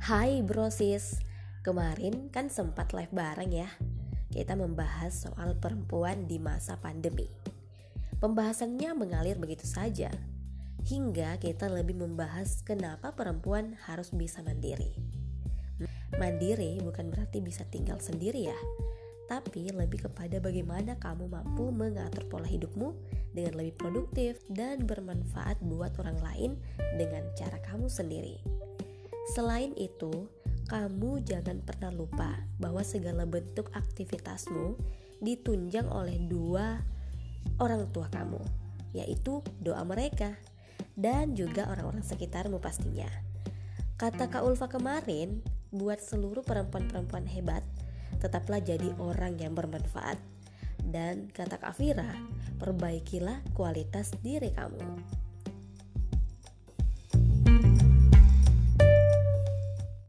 Hai brosis, kemarin kan sempat live bareng ya. Kita membahas soal perempuan di masa pandemi. Pembahasannya mengalir begitu saja Hingga kita lebih membahas kenapa perempuan harus bisa mandiri. Mandiri bukan berarti bisa tinggal sendiri ya Tapi lebih kepada bagaimana kamu mampu mengatur pola hidupmu dengan lebih produktif dan bermanfaat buat orang lain dengan cara kamu sendiri. Selain itu, kamu jangan pernah lupa bahwa segala bentuk aktivitasmu ditunjang oleh dua orang tua kamu, yaitu doa mereka dan juga orang-orang sekitarmu pastinya. Kata Kak Ulfa kemarin, buat seluruh perempuan-perempuan hebat, tetaplah jadi orang yang bermanfaat. Dan kata Kak Fira, perbaikilah kualitas diri kamu.